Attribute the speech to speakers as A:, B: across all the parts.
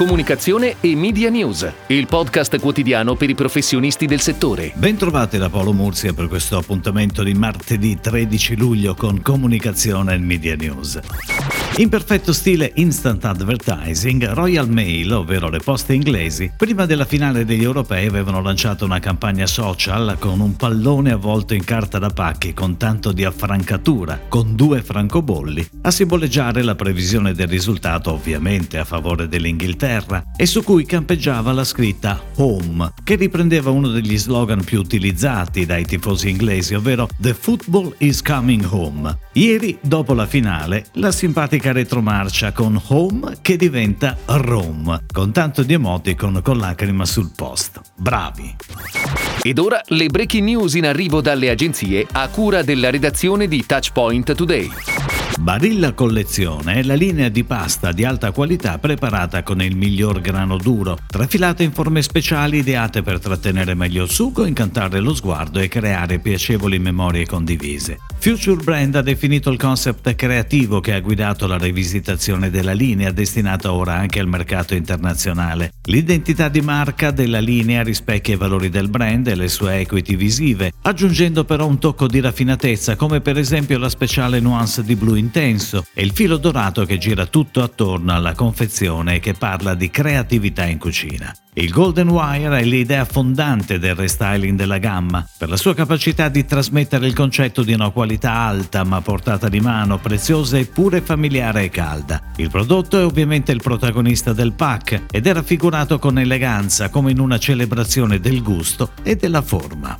A: comunicazione e media news, il podcast quotidiano per i professionisti del settore.
B: Bentrovati da Paolo Murzia per questo appuntamento di martedì 13 luglio con comunicazione e media news. In perfetto stile instant advertising, Royal Mail, ovvero le poste inglesi, prima della finale degli europei avevano lanciato una campagna social con un pallone avvolto in carta da pacchi con tanto di affrancatura, con due francobolli, a simboleggiare la previsione del risultato ovviamente a favore dell'Inghilterra, e su cui campeggiava la scritta Home, che riprendeva uno degli slogan più utilizzati dai tifosi inglesi, ovvero The football is coming home. Ieri, dopo la finale, la simpatica retromarcia con Home che diventa Rome, con tanto di emoticon con lacrima sul post. Bravi!
A: Ed ora le breaking news in arrivo dalle agenzie a cura della redazione di Touchpoint Today.
B: Barilla Collezione è la linea di pasta di alta qualità preparata con il miglior grano duro, trafilata in forme speciali ideate per trattenere meglio il sugo, incantare lo sguardo e creare piacevoli memorie condivise. Future Brand ha definito il concept creativo che ha guidato la rivisitazione della linea destinata ora anche al mercato internazionale. L'identità di marca della linea rispecchia i valori del brand e le sue equity visive, aggiungendo però un tocco di raffinatezza come per esempio la speciale nuance di blu intenso e il filo dorato che gira tutto attorno alla confezione e che parla di creatività in cucina. Il Golden Wire è l'idea fondante del restyling della gamma, per la sua capacità di trasmettere il concetto di una qualità alta ma portata di mano, preziosa eppure familiare e calda. Il prodotto è ovviamente il protagonista del pack ed è raffigurato con eleganza come in una celebrazione del gusto e della forma.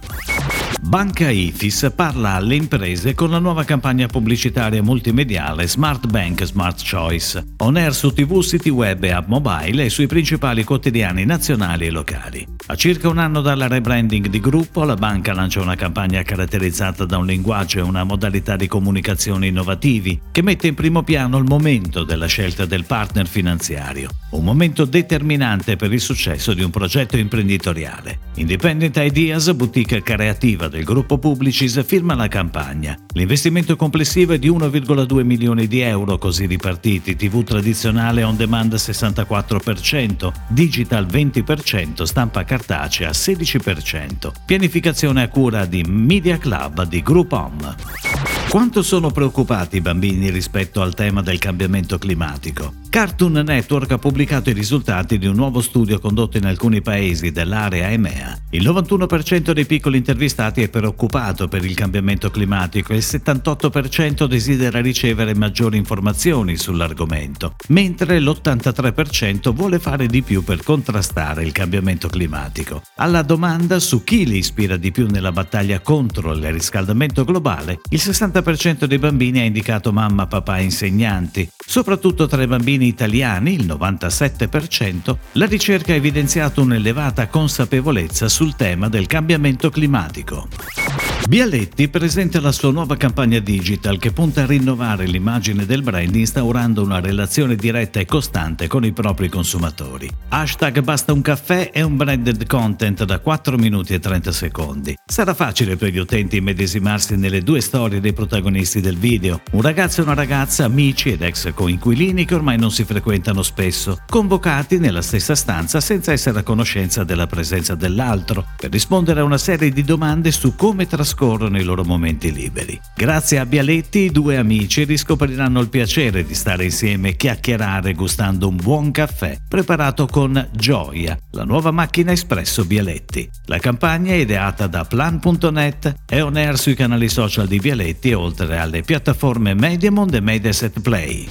B: Banca Ifis parla alle imprese con la nuova campagna pubblicitaria multimediale Smart Bank Smart Choice, on air su TV, siti web e app mobile e sui principali quotidiani nazionali e locali. A circa un anno dalla rebranding di gruppo, la banca lancia una campagna caratterizzata da un linguaggio e una modalità di comunicazione innovativi che mette in primo piano il momento della scelta del partner finanziario, un momento determinante per il successo di un progetto imprenditoriale. Independent Ideas, boutique creativa del gruppo Publicis, firma la campagna. L'investimento complessivo è di 1,2 milioni di euro, così ripartiti TV tradizionale on demand 64%, digital 20%, stampa cartacea 16%. Pianificazione a cura di Media Club di Groupon. Quanto sono preoccupati i bambini rispetto al tema del cambiamento climatico? Cartoon Network ha pubblicato i risultati di un nuovo studio condotto in alcuni paesi dell'area EMEA. Il 91% dei piccoli intervistati è preoccupato per il cambiamento climatico e il 78% desidera ricevere maggiori informazioni sull'argomento, mentre l'83% vuole fare di più per contrastare il cambiamento climatico. Alla domanda su chi li ispira di più nella battaglia contro il riscaldamento globale, il 60% dei bambini ha indicato mamma, papà e insegnanti. Soprattutto tra i bambini italiani, il 97%, la ricerca ha evidenziato un'elevata consapevolezza sul tema del cambiamento climatico. Bialetti presenta la sua nuova campagna digital che punta a rinnovare l'immagine del brand instaurando una relazione diretta e costante con i propri consumatori. Hashtag Basta un caffè è un branded content da 4 minuti e 30 secondi. Sarà facile per gli utenti immedesimarsi nelle due storie dei protagonisti del video, un ragazzo e una ragazza, amici ed ex coinquilini che ormai non si frequentano spesso, convocati nella stessa stanza senza essere a conoscenza della presenza dell'altro, per rispondere a una serie di domande su come trascorrere trascorrono i loro momenti liberi. Grazie a Bialetti i due amici riscopriranno il piacere di stare insieme e chiacchierare gustando un buon caffè preparato con Gioia, la nuova macchina espresso Bialetti. La campagna è ideata da plan.net è on air sui canali social di Bialetti oltre alle piattaforme Mediamond e Mediaset Play.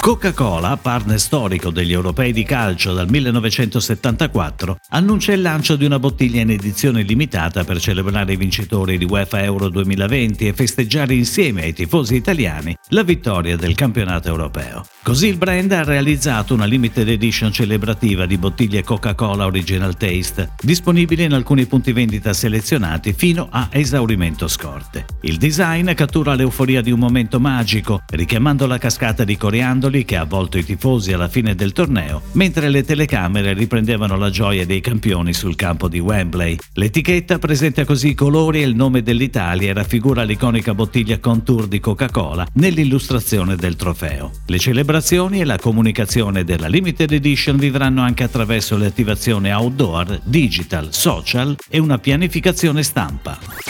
B: Coca-Cola, partner storico degli europei di calcio dal 1974, annuncia il lancio di una bottiglia in edizione limitata per celebrare i vincitori di UEFA Euro 2020 e festeggiare insieme ai tifosi italiani la vittoria del campionato europeo. Così il brand ha realizzato una limited edition celebrativa di bottiglie Coca-Cola Original Taste, disponibili in alcuni punti vendita selezionati fino a esaurimento scorte. Il design cattura l'euforia di un momento magico, richiamando la cascata di coriandoli miracoli che ha avvolto i tifosi alla fine del torneo, mentre le telecamere riprendevano la gioia dei campioni sul campo di Wembley. L'etichetta presenta così i colori e il nome dell'Italia e raffigura l'iconica bottiglia Contour di Coca-Cola nell'illustrazione del trofeo. Le celebrazioni e la comunicazione della Limited Edition vivranno anche attraverso le attivazioni outdoor, digital, social e una pianificazione stampa.